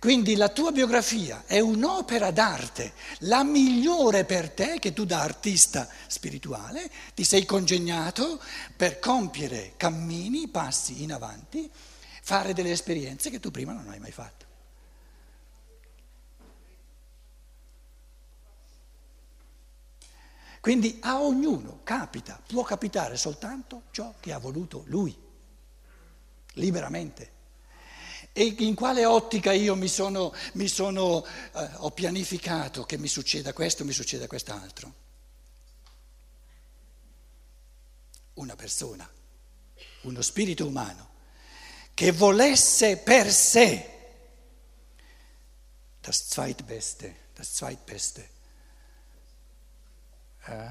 Quindi la tua biografia è un'opera d'arte, la migliore per te che tu da artista spirituale ti sei congegnato per compiere cammini, passi in avanti, fare delle esperienze che tu prima non hai mai fatto. Quindi a ognuno capita, può capitare soltanto ciò che ha voluto lui, liberamente. E in quale ottica io mi sono, mi sono eh, ho pianificato che mi succeda questo, mi succeda quest'altro? Una persona, uno spirito umano, che volesse per sé das Zweitbeste, das Zweitbeste. Eh?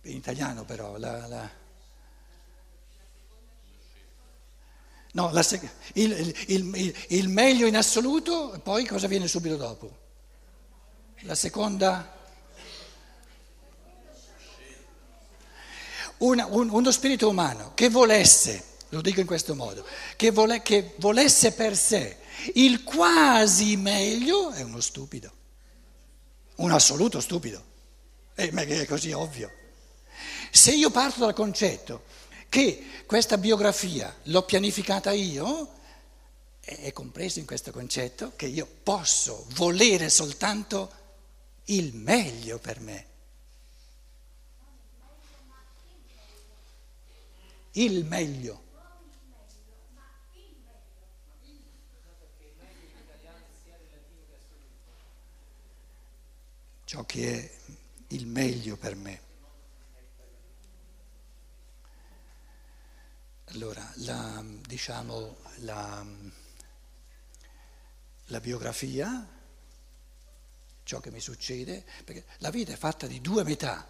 In italiano però, la, la No, la, il, il, il, meglio in assoluto, poi cosa viene subito dopo? La seconda? Una, un, uno spirito umano che volesse, lo dico in questo modo, che, vole, che volesse per sé il quasi meglio è uno stupido, un assoluto stupido, eh, è così ovvio. Se io parto dal concetto che questa biografia l'ho pianificata io, è compreso in questo concetto che io posso volere soltanto il meglio per me. Il meglio. Ciò che è il meglio per me. Allora, la, diciamo, la, la biografia, ciò che mi succede, perché la vita è fatta di due metà.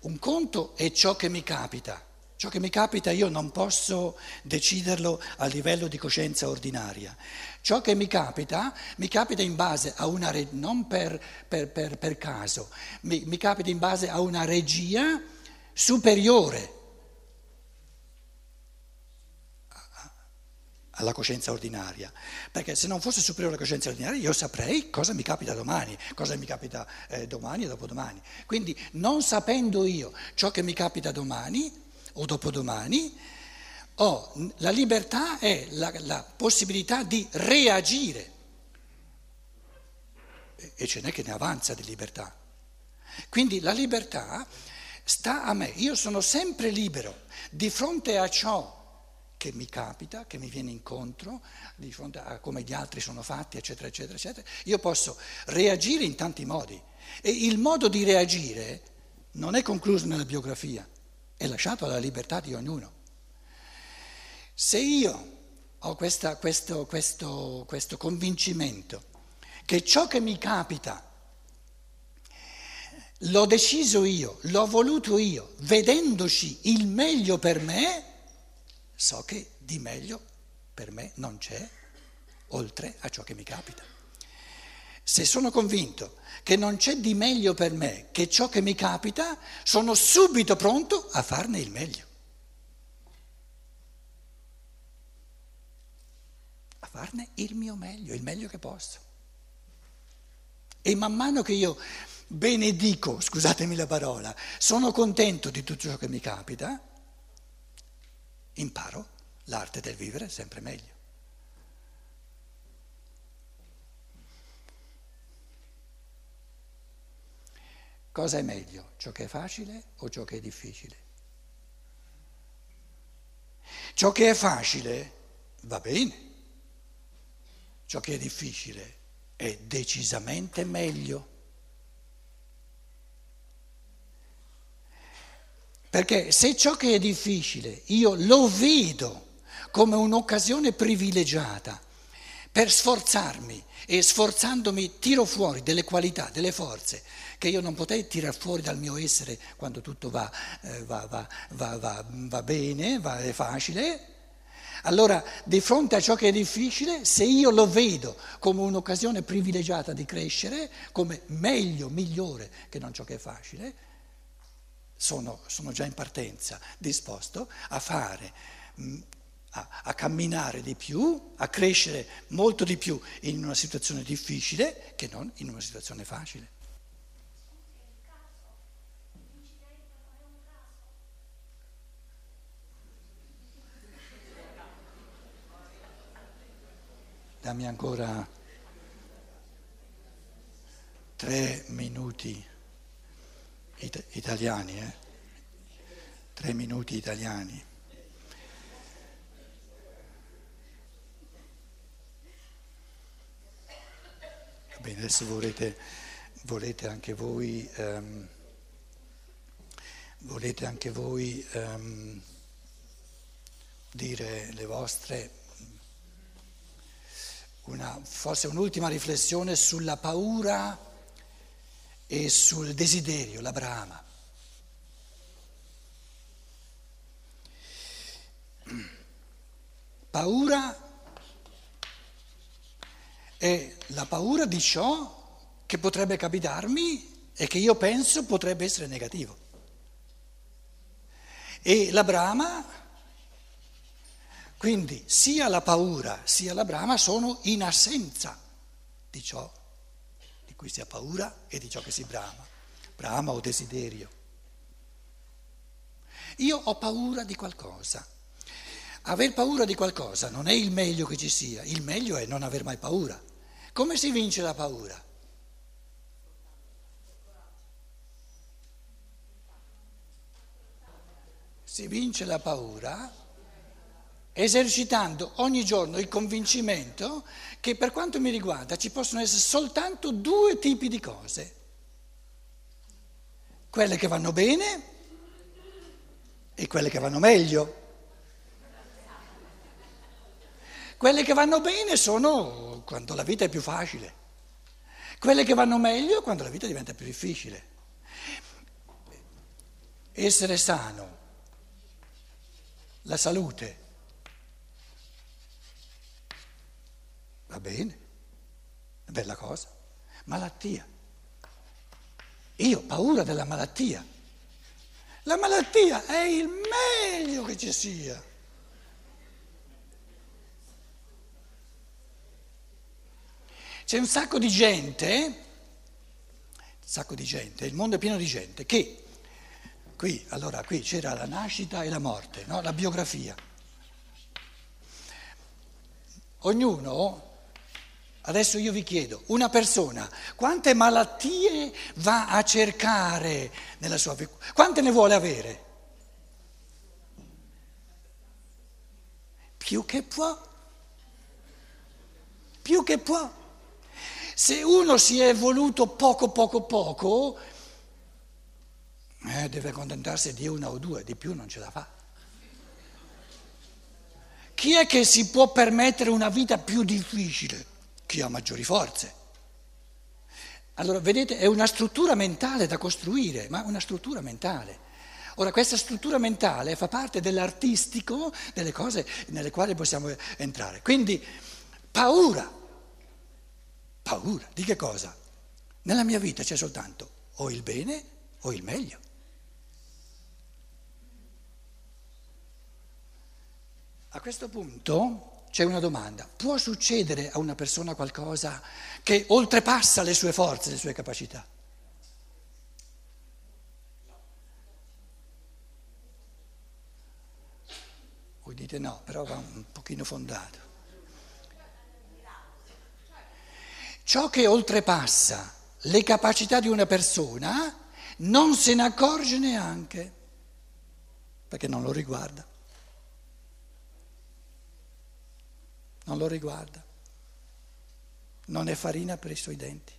Un conto è ciò che mi capita. Ciò che mi capita io non posso deciderlo a livello di coscienza ordinaria. Ciò che mi capita, mi capita in base a una, non per, per, per, per caso, mi, mi capita in base a una regia superiore alla coscienza ordinaria, perché se non fosse superiore alla coscienza ordinaria io saprei cosa mi capita domani, cosa mi capita eh, domani e dopodomani. Quindi non sapendo io ciò che mi capita domani o dopodomani, ho, la libertà è la, la possibilità di reagire e ce n'è che ne avanza di libertà. Quindi la libertà sta a me, io sono sempre libero di fronte a ciò che mi capita, che mi viene incontro, di fronte a come gli altri sono fatti, eccetera, eccetera, eccetera, io posso reagire in tanti modi. E il modo di reagire non è concluso nella biografia, è lasciato alla libertà di ognuno. Se io ho questa, questo, questo, questo convincimento che ciò che mi capita l'ho deciso io, l'ho voluto io, vedendoci il meglio per me, so che di meglio per me non c'è, oltre a ciò che mi capita. Se sono convinto che non c'è di meglio per me che ciò che mi capita, sono subito pronto a farne il meglio. A farne il mio meglio, il meglio che posso. E man mano che io benedico, scusatemi la parola, sono contento di tutto ciò che mi capita, imparo l'arte del vivere sempre meglio. Cosa è meglio, ciò che è facile o ciò che è difficile? Ciò che è facile va bene, ciò che è difficile è decisamente meglio. Perché se ciò che è difficile io lo vedo come un'occasione privilegiata per sforzarmi e sforzandomi tiro fuori delle qualità, delle forze che io non potrei tirare fuori dal mio essere quando tutto va, eh, va, va, va bene, è facile, allora di fronte a ciò che è difficile, se io lo vedo come un'occasione privilegiata di crescere, come meglio, migliore che non ciò che è facile, sono, sono già in partenza disposto a fare, mm, a, a camminare di più, a crescere molto di più in una situazione difficile che non in una situazione facile. Dammi ancora tre minuti it- italiani, eh? Tre minuti italiani. Va bene, adesso volete, volete anche voi, um, volete anche voi um, dire le vostre, una, forse un'ultima riflessione sulla paura e sul desiderio, la brama. Paura è la paura di ciò che potrebbe capitarmi e che io penso potrebbe essere negativo. E la brama, quindi sia la paura sia la brama sono in assenza di ciò cui si ha paura e di ciò che si brama, brama o desiderio. Io ho paura di qualcosa. Aver paura di qualcosa non è il meglio che ci sia, il meglio è non aver mai paura. Come si vince la paura? Si vince la paura esercitando ogni giorno il convincimento che per quanto mi riguarda ci possono essere soltanto due tipi di cose, quelle che vanno bene e quelle che vanno meglio. Quelle che vanno bene sono quando la vita è più facile, quelle che vanno meglio quando la vita diventa più difficile. Essere sano, la salute, Va bene, bella cosa. Malattia. Io ho paura della malattia. La malattia è il meglio che ci sia. C'è un sacco di gente, un sacco di gente, il mondo è pieno di gente che qui, allora, qui c'era la nascita e la morte, no? la biografia. Ognuno Adesso io vi chiedo, una persona quante malattie va a cercare nella sua vita? Quante ne vuole avere? Più che può. Più che può. Se uno si è voluto poco, poco, poco, eh, deve accontentarsi di una o due, di più non ce la fa. Chi è che si può permettere una vita più difficile? Chi ha maggiori forze. Allora, vedete, è una struttura mentale da costruire, ma una struttura mentale. Ora, questa struttura mentale fa parte dell'artistico, delle cose nelle quali possiamo entrare. Quindi, paura. Paura di che cosa? Nella mia vita c'è soltanto o il bene o il meglio. A questo punto c'è una domanda. Può succedere a una persona qualcosa che oltrepassa le sue forze, le sue capacità? Voi dite no, però va un pochino fondato. Ciò che oltrepassa le capacità di una persona non se ne accorge neanche, perché non lo riguarda. Non lo riguarda, non è farina per i suoi denti.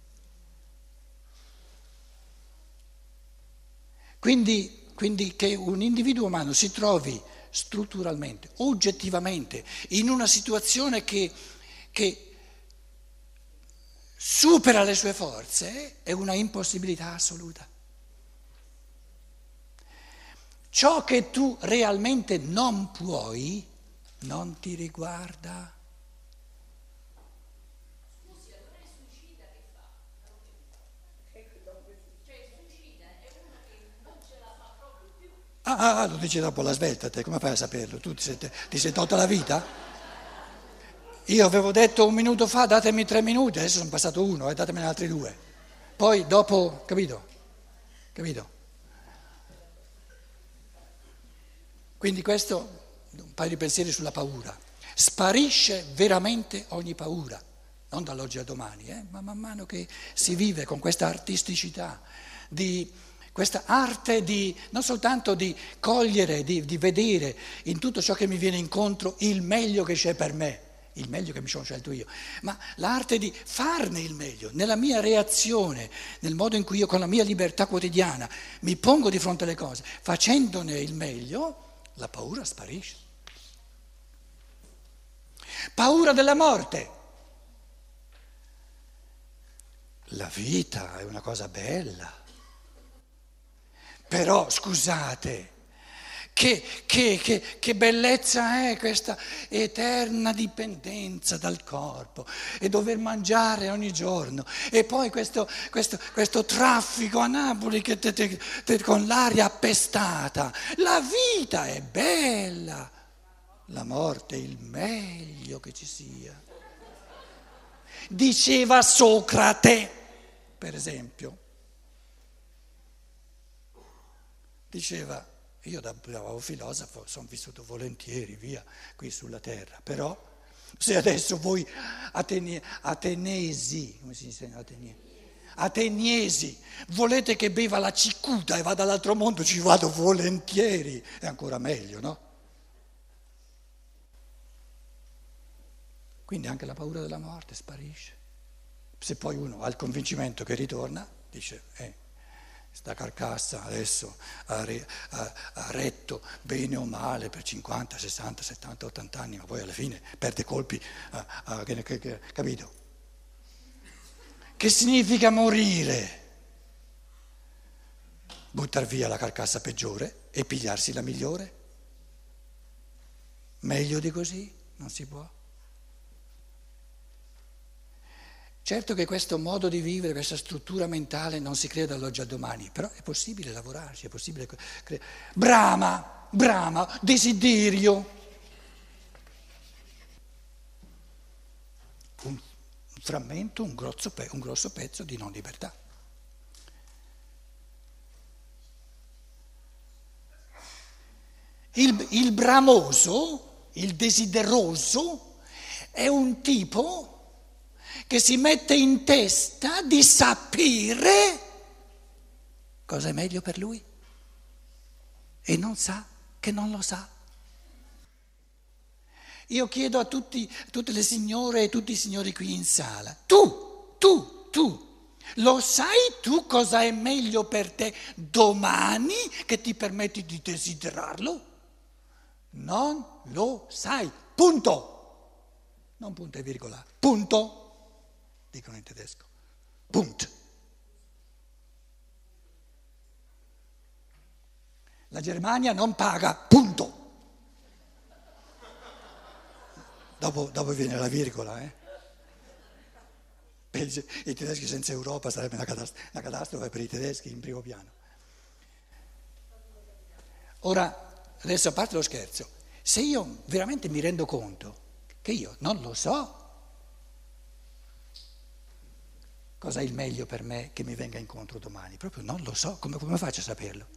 Quindi, quindi che un individuo umano si trovi strutturalmente, oggettivamente, in una situazione che, che supera le sue forze è una impossibilità assoluta. Ciò che tu realmente non puoi non ti riguarda. Ah, ah, lo dici dopo la svelta, te come fai a saperlo? Tu ti sei, ti sei tolta la vita? Io avevo detto un minuto fa datemi tre minuti, adesso sono passato uno e eh, datemene altri due. Poi dopo, capito? Capito? Quindi questo, un paio di pensieri sulla paura. Sparisce veramente ogni paura, non dall'oggi al domani, eh? ma man mano che si vive con questa artisticità di questa arte di, non soltanto di cogliere, di, di, vedere in tutto ciò che mi viene incontro il meglio che c'è per me, il meglio che mi sono scelto io, ma l'arte di farne il meglio, nella mia reazione, nel modo in cui io con la mia libertà quotidiana mi pongo di fronte alle cose, facendone il meglio, la paura sparisce. Paura della morte. La vita è una cosa bella. Però scusate, che, che, che, che, bellezza è questa eterna dipendenza dal corpo e dover mangiare ogni giorno e poi questo, questo, questo traffico a Napoli te, te, te, con l'aria appestata. La vita è bella, la morte è il meglio che ci sia. Diceva Socrate, per esempio. Diceva, io da bravo filosofo sono vissuto volentieri via qui sulla terra, però se adesso voi atene, atenesi, come si dice ateniesi? Ateniesi, volete che beva la cicuta e vada all'altro mondo, ci vado volentieri, è ancora meglio, no? Quindi anche la paura della morte sparisce. Se poi uno ha il convincimento che ritorna, dice, eh, sta carcassa adesso ha, re, ha, ha, retto bene o male per 50, 60, 70, 80 anni, ma poi alla fine perde colpi, ha, che, che, che, capito? Che significa morire? Buttar via la carcassa peggiore e pigliarsi la migliore? Meglio di così? Non si può. Certo che questo modo di vivere, questa struttura mentale non si crea dall'oggi al domani, però è possibile lavorarci, è possibile creare. Brama, brama, desiderio. Un frammento, un grosso, un grosso pezzo di non libertà. Il, il bramoso, il desideroso, è un tipo che si mette in testa di sapere cosa è meglio per lui e non sa che non lo sa. Io chiedo a, tutti, tutte le signore e tutti i signori qui in sala, tu, tu, tu, lo sai tu cosa è meglio per te domani che ti permetti di desiderarlo? Non lo sai, punto. Non punto e virgola, punto dicono in tedesco. Punkt. La Germania non paga, punto. Dopo, dopo viene la virgola. Eh? I tedeschi senza Europa sarebbe una catastrofe per i tedeschi in primo piano. Ora, adesso a parte lo scherzo, se io veramente mi rendo conto che io non lo so cosa è il meglio per me che mi venga incontro domani. Proprio non lo so, come, come faccio a saperlo?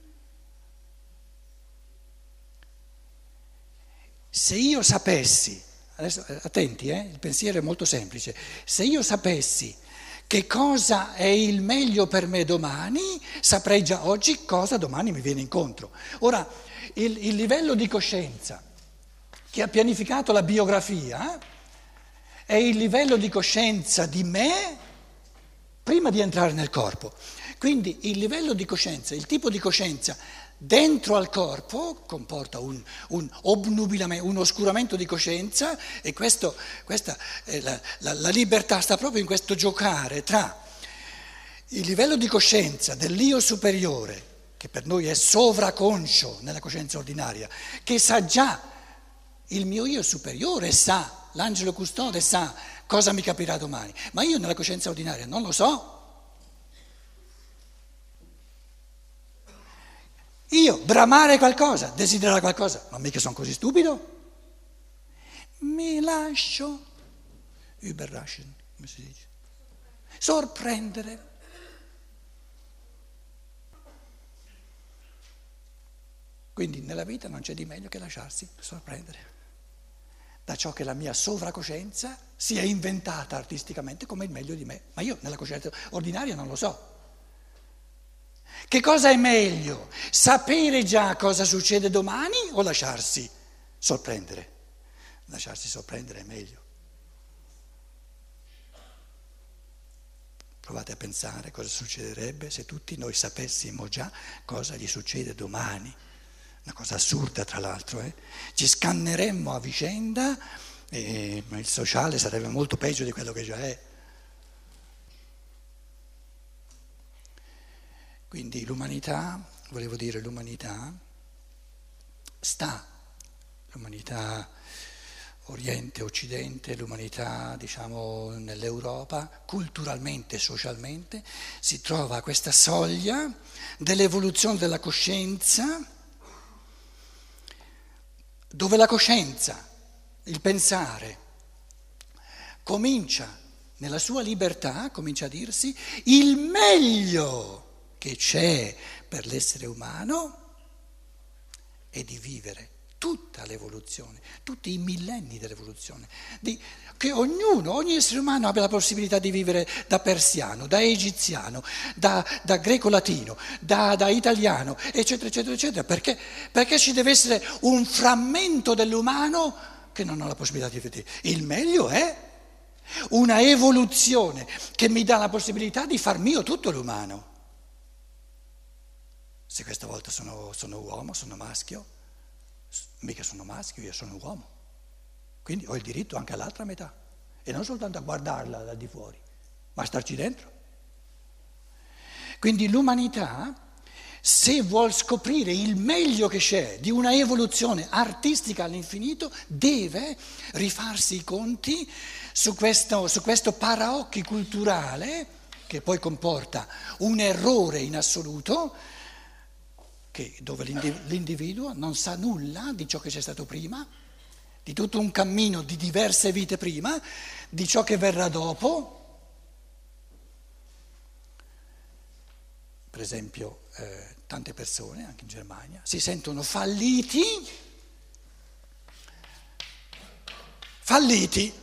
Se io sapessi, adesso eh, attenti, eh, il pensiero è molto semplice, se io sapessi che cosa è il meglio per me domani, saprei già oggi cosa domani mi viene incontro. Ora, il, il livello di coscienza che ha pianificato la biografia è il livello di coscienza di me prima di entrare nel corpo. Quindi il livello di coscienza, il tipo di coscienza dentro al corpo comporta un, un obnubilamento, un oscuramento di coscienza e questo, questa, eh, la, la, la libertà sta proprio in questo giocare tra il livello di coscienza dell'io superiore, che per noi è sovraconscio nella coscienza ordinaria, che sa già il mio io superiore, sa, l'angelo custode sa cosa mi capirà domani, ma io nella coscienza ordinaria non lo so. Io bramare qualcosa, desiderare qualcosa, ma mica sono così stupido. Mi lascio, überraschen, come si dice, sorprendere. Quindi nella vita non c'è di meglio che lasciarsi sorprendere da ciò che la mia sovracoscienza si è inventata artisticamente come il meglio di me. Ma io nella coscienza ordinaria non lo so. Che cosa è meglio? Sapere già cosa succede domani o lasciarsi sorprendere? Lasciarsi sorprendere è meglio. Provate a pensare cosa succederebbe se tutti noi sapessimo già cosa gli succede domani una cosa assurda tra l'altro, eh? ci scanneremmo a vicenda e il sociale sarebbe molto peggio di quello che già è. Quindi l'umanità, volevo dire l'umanità, sta, l'umanità Oriente-Occidente, l'umanità diciamo nell'Europa, culturalmente socialmente, si trova a questa soglia dell'evoluzione della coscienza dove la coscienza, il pensare, comincia nella sua libertà, comincia a dirsi il meglio che c'è per l'essere umano è di vivere tutta l'evoluzione, tutti i millenni dell'evoluzione, di, che ognuno, ogni essere umano abbia la possibilità di vivere da persiano, da egiziano, da, da greco-latino, da, da, italiano, eccetera, eccetera, eccetera, perché, perché ci deve essere un frammento dell'umano che non ha la possibilità di vedere. Il meglio è una evoluzione che mi dà la possibilità di far mio tutto l'umano. Se questa volta sono, sono uomo, sono maschio, mica sono maschio, io sono uomo. Quindi ho il diritto anche all'altra metà e non soltanto a guardarla da di fuori, ma a starci dentro. Quindi l'umanità, se vuol scoprire il meglio che c'è di una evoluzione artistica all'infinito, deve rifarsi i conti su questo, su questo paraocchi culturale che poi comporta un errore in assoluto che, dove l'individuo non sa nulla di ciò che c'è stato prima, di tutto un cammino di diverse vite prima, di ciò che verrà dopo. Per esempio, eh, tante persone, anche in Germania, si sentono falliti, falliti.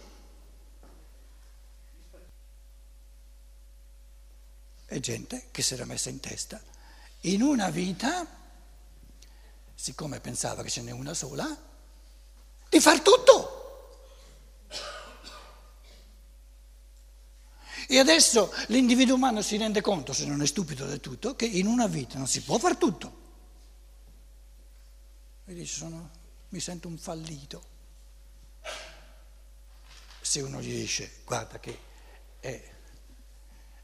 È gente che si era messa in testa in una vita siccome pensava che ce n'è una sola, di far tutto. E adesso l'individuo umano si rende conto, se non è stupido del tutto, che in una vita non si può far tutto. E dice, sono, mi sento un fallito. Se uno gli dice, guarda che è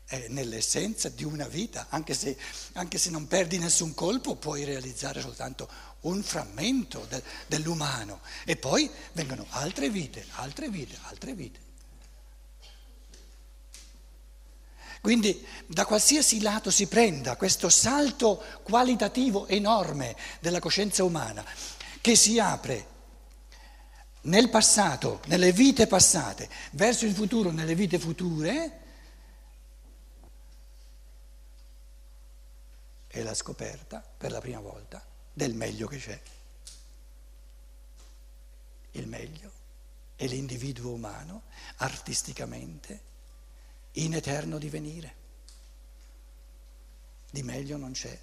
è nell'essenza di una vita, anche se, anche se, non perdi nessun colpo puoi realizzare soltanto un frammento de, dell'umano e poi vengono altre vite, altre vite, altre vite. Quindi da qualsiasi lato si prenda questo salto qualitativo enorme della coscienza umana che si apre nel passato, nelle vite passate, verso il futuro, nelle vite future, è la scoperta per la prima volta del meglio che c'è. Il meglio è l'individuo umano artisticamente in eterno divenire. Di meglio non c'è.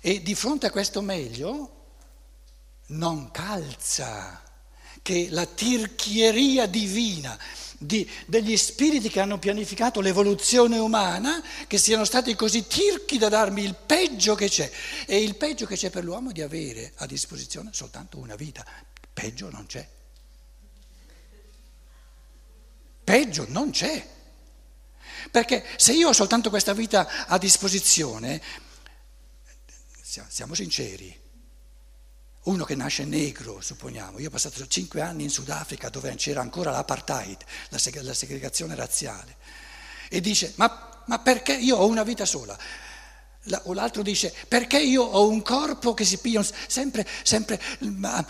E di fronte a questo meglio non calza che la tirchieria divina di, degli spiriti che hanno pianificato l'evoluzione umana, che siano stati così tirchi da darmi il peggio che c'è. E il peggio che c'è per l'uomo è di avere a disposizione soltanto una vita. Peggio non c'è. Peggio non c'è. Perché se io ho soltanto questa vita a disposizione, siamo sinceri, uno che nasce negro, supponiamo, io ho passato cinque anni in Sudafrica dove c'era ancora l'apartheid, la, seg- la segregazione razziale, e dice, ma, ma perché io ho una vita sola? O l'altro dice, perché io ho un corpo che si piglia sempre, sempre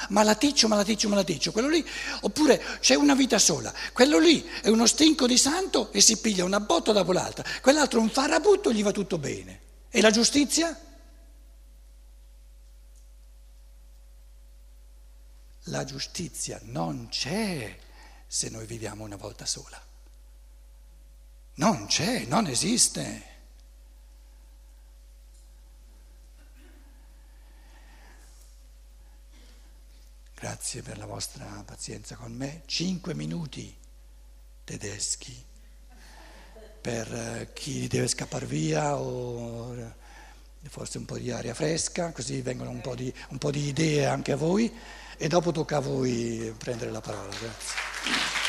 malaticcio, malaticcio, malaticcio, quello lì, oppure c'è una vita sola, quello lì è uno stinco di santo e si piglia una botta dopo l'altra, quell'altro un farabutto e gli va tutto bene. E la giustizia? La giustizia non c'è se noi viviamo una volta sola. Non c'è, non esiste. Grazie per la vostra pazienza con me. Cinque minuti tedeschi per eh, chi deve scappare via o eh, forse un po' di aria fresca, così vengono un po' di, un po di idee anche a voi e dopo tocca a voi prendere la parola. Grazie.